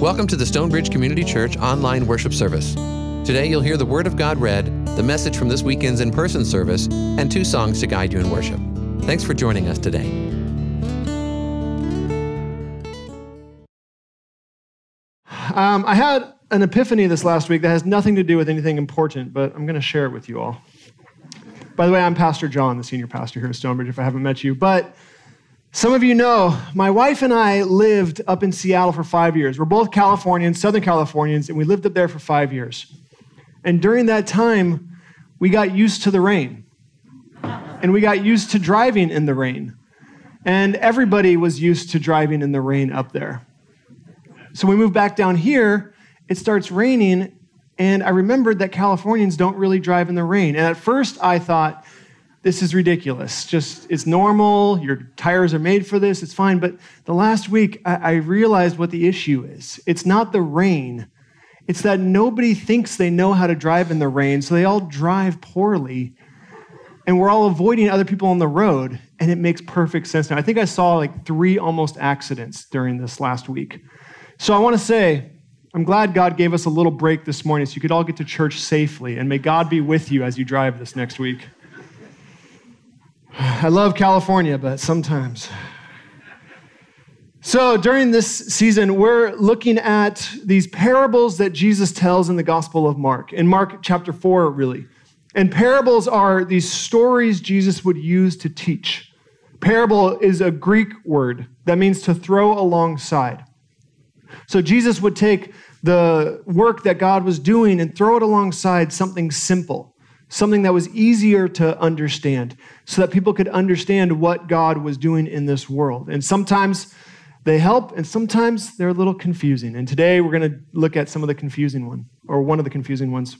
Welcome to the Stonebridge Community Church online worship service. Today you'll hear the Word of God read, the message from this weekend's in person service, and two songs to guide you in worship. Thanks for joining us today. Um, I had an epiphany this last week that has nothing to do with anything important, but I'm going to share it with you all. By the way, I'm Pastor John, the senior pastor here at Stonebridge, if I haven't met you. But some of you know, my wife and I lived up in Seattle for five years. We're both Californians, Southern Californians, and we lived up there for five years. And during that time, we got used to the rain. And we got used to driving in the rain. And everybody was used to driving in the rain up there. So we moved back down here, it starts raining, and I remembered that Californians don't really drive in the rain. And at first I thought, this is ridiculous. Just, it's normal. Your tires are made for this. It's fine. But the last week, I, I, realized what the issue is. It's not the rain, it's that nobody thinks they know how to drive in the rain. So they all drive poorly. And we're all avoiding other people on the road. And it makes perfect sense now. I think I saw like three almost accidents during this last week. So I want to say, I'm glad God gave us a little break this morning so you could all get to church safely. And may God be with you as you drive this next week. I love California, but sometimes. So, during this season, we're looking at these parables that Jesus tells in the Gospel of Mark, in Mark chapter 4, really. And parables are these stories Jesus would use to teach. Parable is a Greek word that means to throw alongside. So, Jesus would take the work that God was doing and throw it alongside something simple something that was easier to understand so that people could understand what God was doing in this world. And sometimes they help, and sometimes they're a little confusing. And today we're going to look at some of the confusing one, or one of the confusing ones.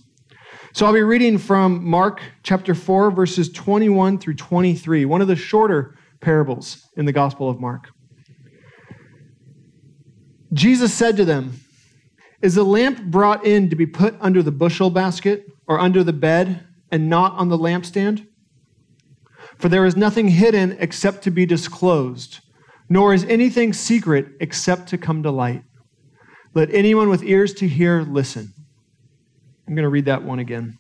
So I'll be reading from Mark chapter 4, verses 21 through 23, one of the shorter parables in the Gospel of Mark. Jesus said to them, Is a lamp brought in to be put under the bushel basket or under the bed and not on the lampstand? For there is nothing hidden except to be disclosed, nor is anything secret except to come to light. Let anyone with ears to hear listen. I'm going to read that one again.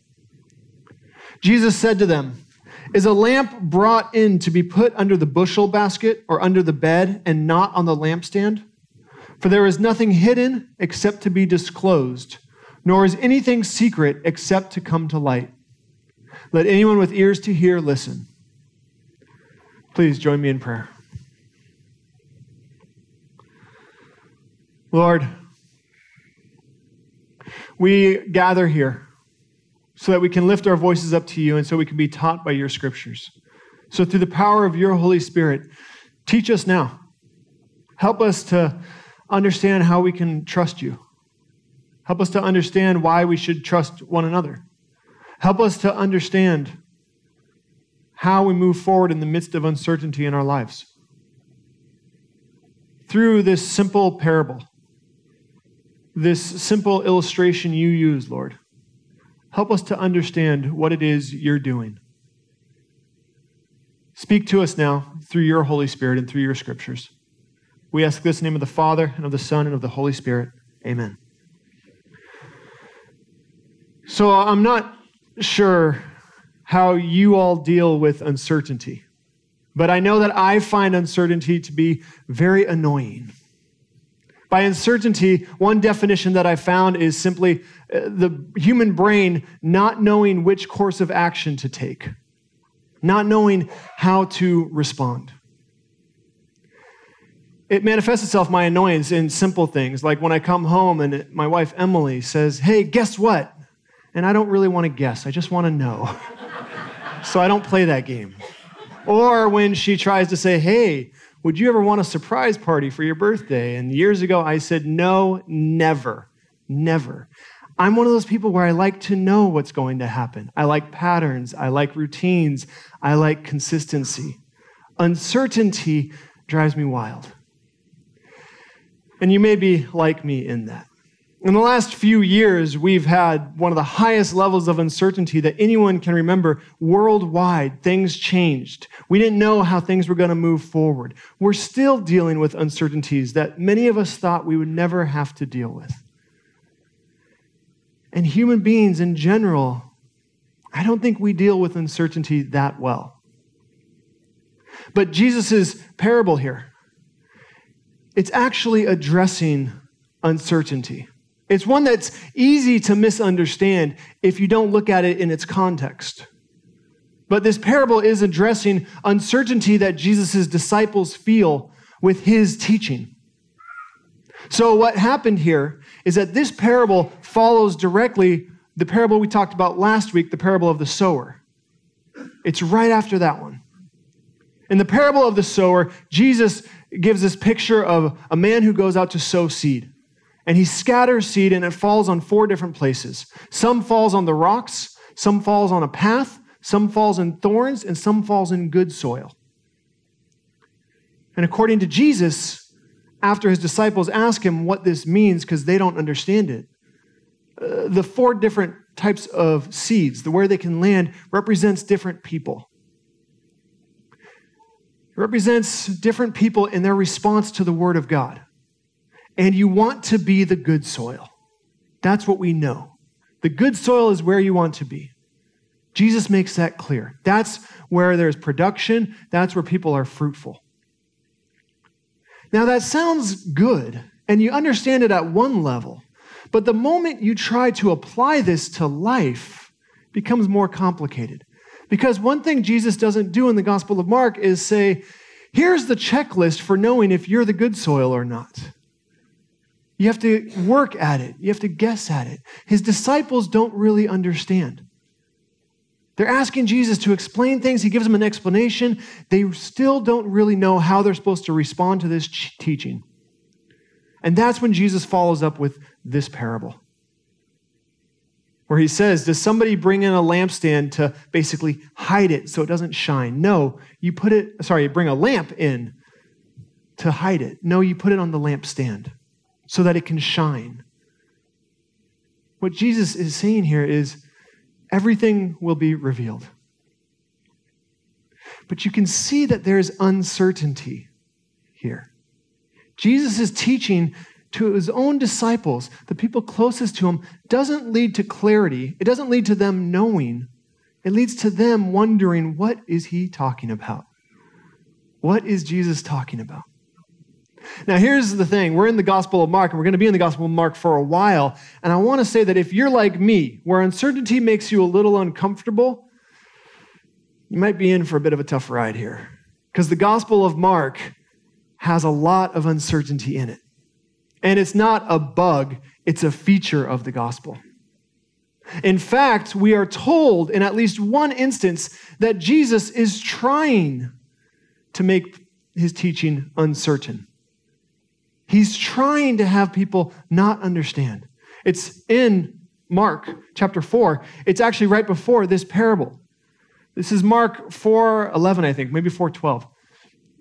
Jesus said to them, Is a lamp brought in to be put under the bushel basket or under the bed and not on the lampstand? For there is nothing hidden except to be disclosed, nor is anything secret except to come to light. Let anyone with ears to hear listen. Please join me in prayer. Lord, we gather here so that we can lift our voices up to you and so we can be taught by your scriptures. So, through the power of your Holy Spirit, teach us now. Help us to understand how we can trust you. Help us to understand why we should trust one another. Help us to understand how we move forward in the midst of uncertainty in our lives. Through this simple parable, this simple illustration you use, Lord, help us to understand what it is you're doing. Speak to us now through your Holy Spirit and through your scriptures. We ask this in the name of the Father, and of the Son, and of the Holy Spirit. Amen. So I'm not sure how you all deal with uncertainty, but I know that I find uncertainty to be very annoying. By uncertainty, one definition that I found is simply uh, the human brain not knowing which course of action to take, not knowing how to respond. It manifests itself, my annoyance, in simple things, like when I come home and my wife Emily says, Hey, guess what? and I don't really want to guess, I just want to know. so I don't play that game. Or when she tries to say, hey, would you ever want a surprise party for your birthday? And years ago I said, no, never, never. I'm one of those people where I like to know what's going to happen. I like patterns, I like routines, I like consistency. Uncertainty drives me wild. And you may be like me in that. In the last few years, we've had one of the highest levels of uncertainty that anyone can remember worldwide. Things changed. We didn't know how things were going to move forward. We're still dealing with uncertainties that many of us thought we would never have to deal with. And human beings in general, I don't think we deal with uncertainty that well. But Jesus' parable here, it's actually addressing uncertainty. It's one that's easy to misunderstand if you don't look at it in its context. But this parable is addressing uncertainty that Jesus' disciples feel with his teaching. So, what happened here is that this parable follows directly the parable we talked about last week, the parable of the sower. It's right after that one. In the parable of the sower, Jesus gives this picture of a man who goes out to sow seed and he scatters seed and it falls on four different places. Some falls on the rocks, some falls on a path, some falls in thorns, and some falls in good soil. And according to Jesus, after his disciples ask him what this means because they don't understand it, uh, the four different types of seeds, the where they can land, represents different people. It represents different people in their response to the Word of God and you want to be the good soil. That's what we know. The good soil is where you want to be. Jesus makes that clear. That's where there's production, that's where people are fruitful. Now, that sounds good, and you understand it at one level, but the moment you try to apply this to life, becomes more complicated. Because one thing Jesus doesn't do in the Gospel of Mark is say, here's the checklist for knowing if you're the good soil or not. You have to work at it. You have to guess at it. His disciples don't really understand. They're asking Jesus to explain things. He gives them an explanation. They still don't really know how they're supposed to respond to this teaching. And that's when Jesus follows up with this parable, where he says, Does somebody bring in a lampstand to basically hide it so it doesn't shine? No, you put it, sorry, you bring a lamp in to hide it. No, you put it on the lampstand so that it can shine. What Jesus is saying here is everything will be revealed. But you can see that there's uncertainty here. Jesus' is teaching to his own disciples, the people closest to him, doesn't lead to clarity. It doesn't lead to them knowing. It leads to them wondering what is he talking about? What is Jesus talking about? Now, here's the thing we're in the Gospel of Mark, and we're going to be in the Gospel of Mark for a while. And I want to say that if you're like me, where uncertainty makes you a little uncomfortable, you might be in for a bit of a tough ride here. Because the Gospel of Mark has a lot of uncertainty in it. And it's not a bug, it's a feature of the Gospel. In fact, we are told in at least one instance that Jesus is trying to make his teaching uncertain. He's trying to have people not understand. It's in Mark chapter 4. It's actually right before this parable. This is Mark 4:11 I think, maybe 4:12.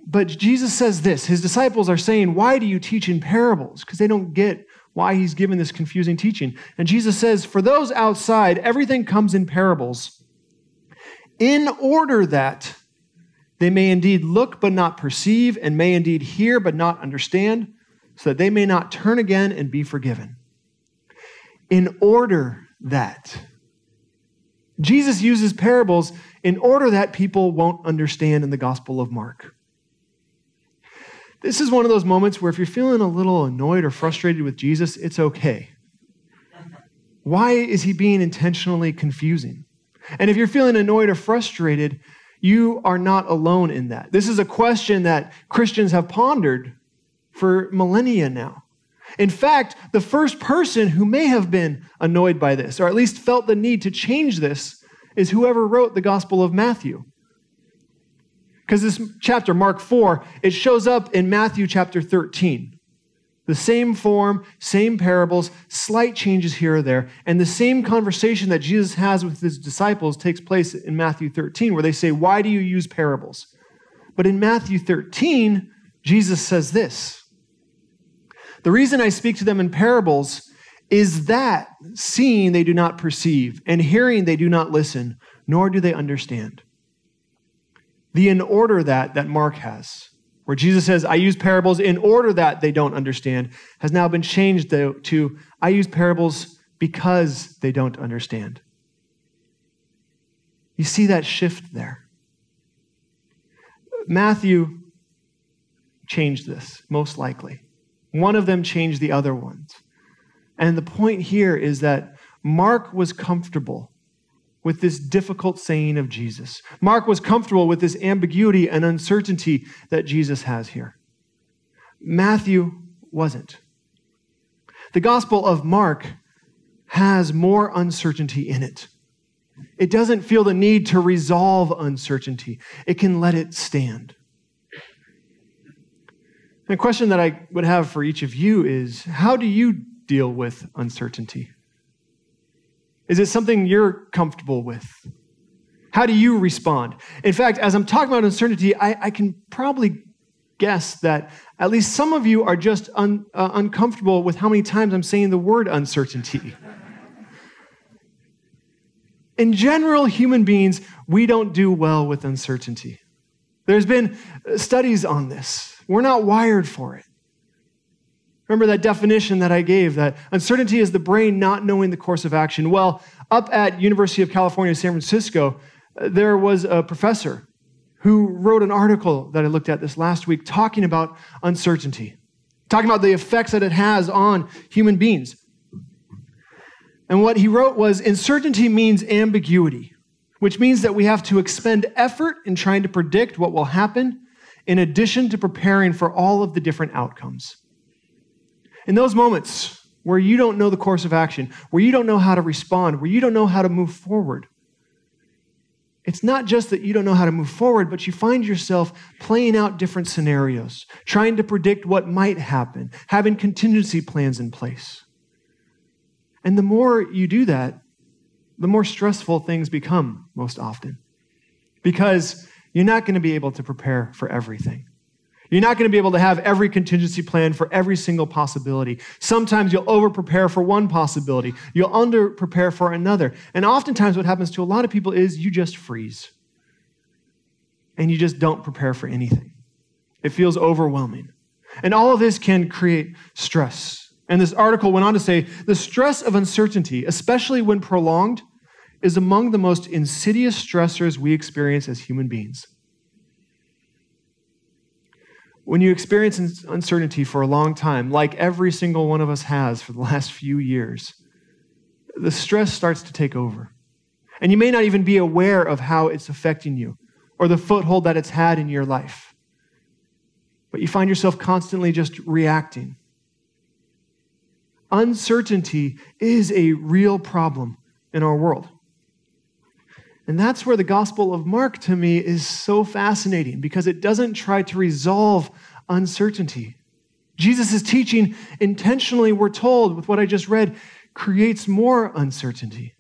But Jesus says this. His disciples are saying, "Why do you teach in parables?" Because they don't get why he's given this confusing teaching. And Jesus says, "For those outside, everything comes in parables, in order that they may indeed look but not perceive, and may indeed hear but not understand." So that they may not turn again and be forgiven. In order that. Jesus uses parables in order that people won't understand in the Gospel of Mark. This is one of those moments where if you're feeling a little annoyed or frustrated with Jesus, it's okay. Why is he being intentionally confusing? And if you're feeling annoyed or frustrated, you are not alone in that. This is a question that Christians have pondered for millennia now. In fact, the first person who may have been annoyed by this, or at least felt the need to change this, is whoever wrote the Gospel of Matthew. Because this chapter, Mark 4, it shows up in Matthew chapter 13. The same form, same parables, slight changes here or there. And the same conversation that Jesus has with his disciples takes place in Matthew 13, where they say, Why do you use parables? But in Matthew 13, Jesus says this the reason I speak to them in parables is that seeing they do not perceive, and hearing they do not listen, nor do they understand. The in order that that Mark has, where Jesus says, I use parables in order that they don't understand, has now been changed to, I use parables because they don't understand. You see that shift there. Matthew changed this, most likely. One of them changed the other ones. And the point here is that Mark was comfortable with this difficult saying of Jesus. Mark was comfortable with this ambiguity and uncertainty that Jesus has here. Matthew wasn't. The Gospel of Mark has more uncertainty in it. It doesn't feel the need to resolve uncertainty, it can let it stand. And question that I would have for each of you is how do you deal with uncertainty? Is it something you're comfortable with? How do you respond? In fact, as I'm talking about uncertainty, I, I can probably guess that at least some of you are just un, uh, uncomfortable with how many times I'm saying the word uncertainty. In general, human beings, we don't do well with uncertainty. There's been studies on this. We're not wired for it. Remember that definition that I gave that uncertainty is the brain not knowing the course of action. Well, up at University of California, San Francisco, there was a professor who wrote an article that I looked at this last week talking about uncertainty, talking about the effects that it has on human beings. And what he wrote was uncertainty means ambiguity, which means that we have to expend effort in trying to predict what will happen in addition to preparing for all of the different outcomes. In those moments where you don't know the course of action, where you don't know how to respond, where you don't know how to move forward, it's not just that you don't know how to move forward, but you find yourself playing out different scenarios, trying to predict what might happen, having contingency plans in place. And the more you do that, the more stressful things become most often. Because you're not going to be able to prepare for everything. You're not going to be able to have every contingency plan for every single possibility. Sometimes you'll over prepare for one possibility, you'll under prepare for another. And oftentimes, what happens to a lot of people is you just freeze and you just don't prepare for anything. It feels overwhelming. And all of this can create stress and this article went on to say the stress of uncertainty, especially when prolonged, is among the most insidious stressors we experience as human beings. When you experience uncertainty for a long time, like every single one of us has for the last few years, the stress starts to take over. And you may not even be aware of how it's affecting you or the foothold that it's had in your life. But you find yourself constantly just reacting Uncertainty is a real problem in our world. And that's where the Gospel of Mark to me is so fascinating because it doesn't try to resolve uncertainty. Jesus' teaching, intentionally, we're told with what I just read, creates more uncertainty.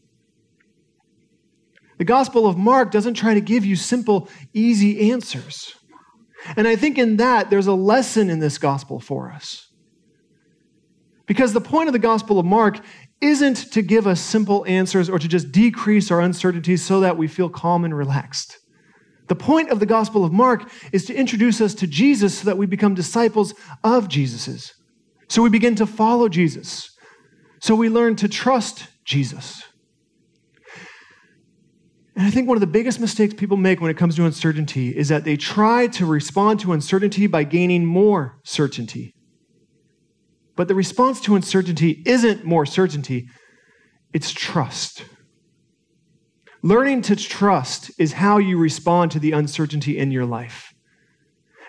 The Gospel of Mark doesn't try to give you simple, easy answers. And I think in that, there's a lesson in this gospel for us. Because the point of the Gospel of Mark isn't to give us simple answers or to just decrease our uncertainties so that we feel calm and relaxed. The point of the Gospel of Mark is to introduce us to Jesus so that we become disciples of Jesus's. So we begin to follow Jesus. So we learn to trust Jesus. And I think one of the biggest mistakes people make when it comes to uncertainty is that they try to respond to uncertainty by gaining more certainty. But the response to uncertainty isn't more certainty, it's trust. Learning to trust is how you respond to the uncertainty in your life.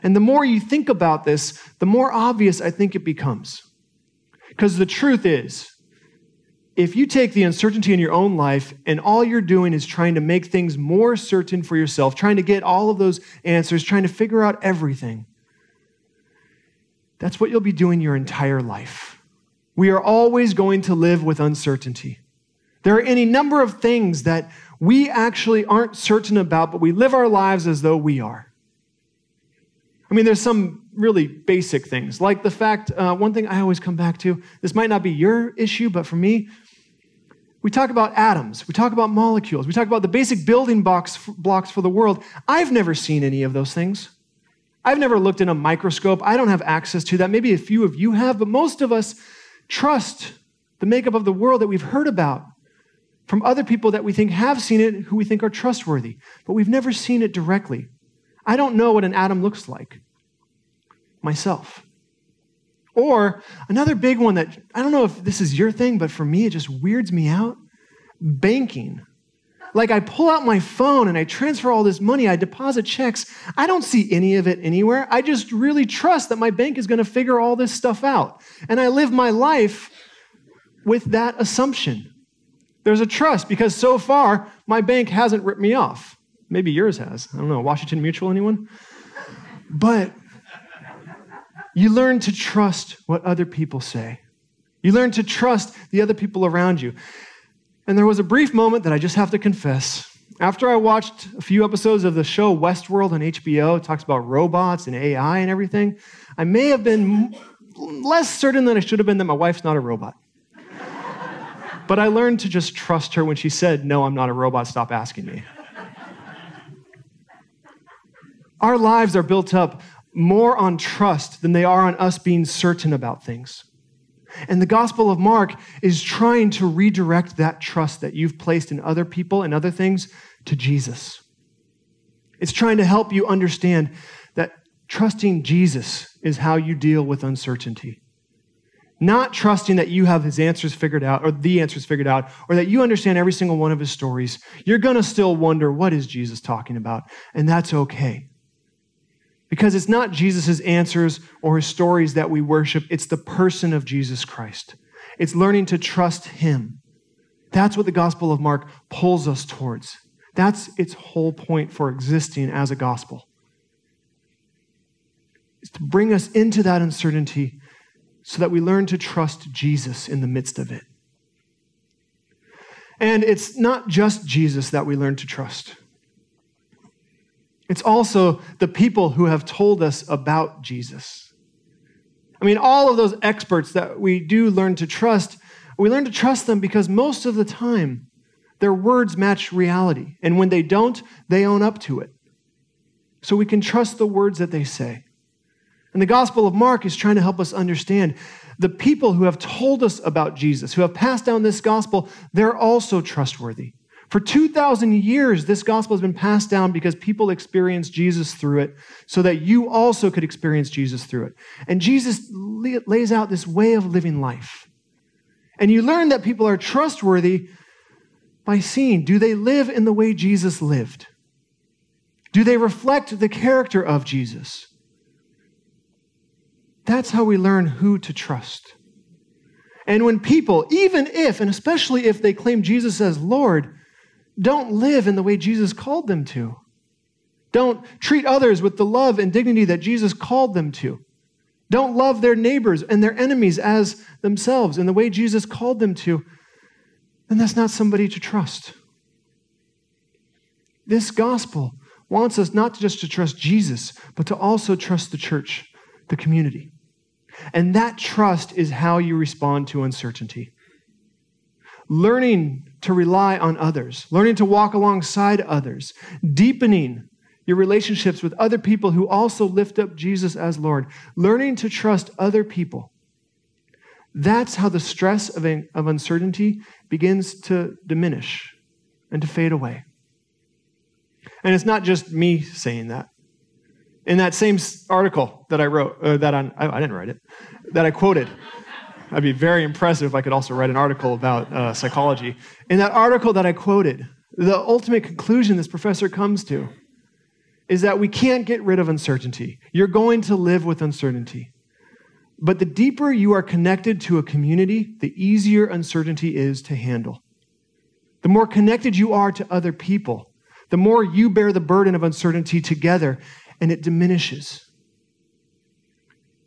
And the more you think about this, the more obvious I think it becomes. Because the truth is, if you take the uncertainty in your own life and all you're doing is trying to make things more certain for yourself, trying to get all of those answers, trying to figure out everything, that's what you'll be doing your entire life. We are always going to live with uncertainty. There are any number of things that we actually aren't certain about, but we live our lives as though we are. I mean, there's some really basic things, like the fact, uh, one thing I always come back to, this might not be your issue, but for me, we talk about atoms, we talk about molecules, we talk about the basic building blocks, blocks for the world. I've never seen any of those things. I've never looked in a microscope. I don't have access to that. Maybe a few of you have, but most of us trust the makeup of the world that we've heard about from other people that we think have seen it, who we think are trustworthy, but we've never seen it directly. I don't know what an atom looks like myself. Or another big one that I don't know if this is your thing, but for me, it just weirds me out banking. Like I pull out my phone and I transfer all this money, I deposit checks. I don't see any of it anywhere. I just really trust that my bank is going to figure all this stuff out. And I live my life with that assumption. There's a trust because so far my bank hasn't ripped me off. Maybe yours has. I don't know. Washington Mutual, anyone? But you learn to trust what other people say. You learn to trust the other people around you. And there was a brief moment that I just have to confess. After I watched a few episodes of the show Westworld on HBO, it talks about robots and AI and everything, I may have been less certain than I should have been that my wife's not a robot. but I learned to just trust her when she said, No, I'm not a robot, stop asking me. Our lives are built up more on trust than they are on us being certain about things. And the Gospel of Mark is trying to redirect that trust that you've placed in other people and other things to Jesus. It's trying to help you understand that trusting Jesus is how you deal with uncertainty. Not trusting that you have his answers figured out or the answers figured out or that you understand every single one of his stories. You're going to still wonder, what is Jesus talking about? And that's okay. Because it's not Jesus' answers or his stories that we worship, it's the person of Jesus Christ. It's learning to trust him. That's what the Gospel of Mark pulls us towards. That's its whole point for existing as a gospel. It's to bring us into that uncertainty so that we learn to trust Jesus in the midst of it. And it's not just Jesus that we learn to trust. It's also the people who have told us about Jesus. I mean, all of those experts that we do learn to trust, we learn to trust them because most of the time their words match reality. And when they don't, they own up to it. So we can trust the words that they say. And the Gospel of Mark is trying to help us understand the people who have told us about Jesus, who have passed down this gospel, they're also trustworthy. For 2,000 years, this gospel has been passed down because people experienced Jesus through it, so that you also could experience Jesus through it. And Jesus lays out this way of living life. And you learn that people are trustworthy by seeing do they live in the way Jesus lived? Do they reflect the character of Jesus? That's how we learn who to trust. And when people, even if, and especially if they claim Jesus as Lord, don't live in the way Jesus called them to. Don't treat others with the love and dignity that Jesus called them to. Don't love their neighbors and their enemies as themselves in the way Jesus called them to. Then that's not somebody to trust. This gospel wants us not just to trust Jesus, but to also trust the church, the community. And that trust is how you respond to uncertainty learning to rely on others, learning to walk alongside others, deepening your relationships with other people who also lift up Jesus as Lord, learning to trust other people. That's how the stress of, of uncertainty begins to diminish and to fade away. And it's not just me saying that. In that same article that I wrote, uh, that I, I didn't write it, that I quoted, I'd be very impressive if I could also write an article about uh, psychology. In that article that I quoted, the ultimate conclusion this professor comes to is that we can't get rid of uncertainty. You're going to live with uncertainty. But the deeper you are connected to a community, the easier uncertainty is to handle. The more connected you are to other people, the more you bear the burden of uncertainty together, and it diminishes.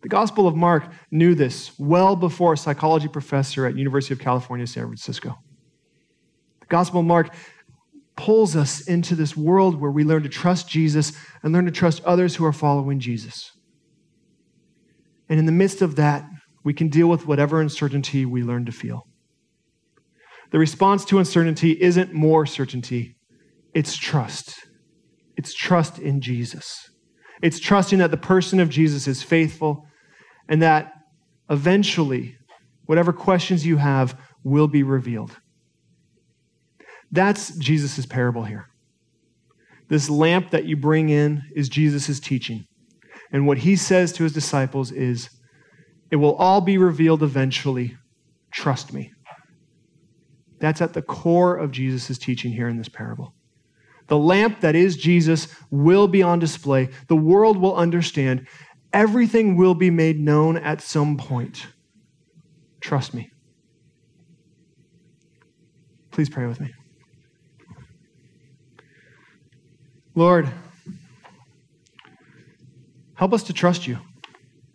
The Gospel of Mark knew this well before a psychology professor at University of California, San Francisco. The Gospel of Mark pulls us into this world where we learn to trust Jesus and learn to trust others who are following Jesus. And in the midst of that, we can deal with whatever uncertainty we learn to feel. The response to uncertainty isn't more certainty, it's trust. It's trust in Jesus. It's trusting that the person of Jesus is faithful and that eventually, whatever questions you have will be revealed. That's Jesus' parable here. This lamp that you bring in is Jesus' teaching. And what he says to his disciples is, It will all be revealed eventually. Trust me. That's at the core of Jesus' teaching here in this parable. The lamp that is Jesus will be on display. The world will understand. Everything will be made known at some point. Trust me. Please pray with me. Lord, help us to trust you.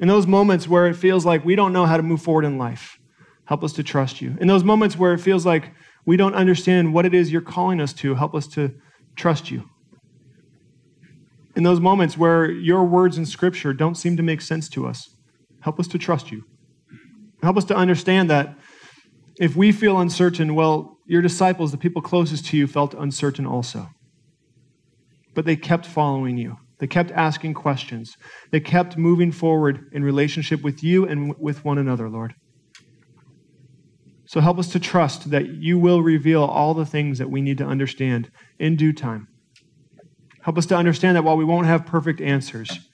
In those moments where it feels like we don't know how to move forward in life, help us to trust you. In those moments where it feels like we don't understand what it is you're calling us to, help us to trust you. In those moments where your words in Scripture don't seem to make sense to us, help us to trust you. Help us to understand that if we feel uncertain, well, your disciples, the people closest to you, felt uncertain also. But they kept following you. They kept asking questions. They kept moving forward in relationship with you and with one another, Lord. So help us to trust that you will reveal all the things that we need to understand in due time. Help us to understand that while we won't have perfect answers,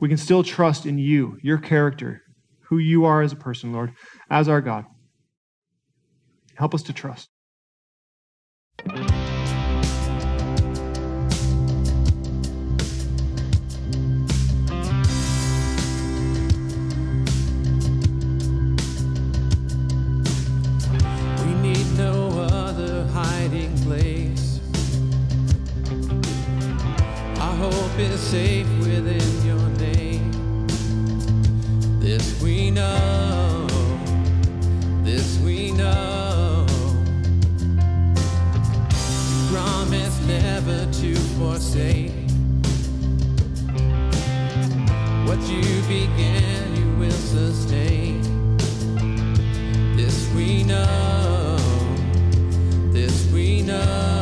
we can still trust in you, your character, who you are as a person, Lord, as our God. Help us to trust. Safe within your name. This we know, this we know. You promise never to forsake. What you began, you will sustain. This we know, this we know.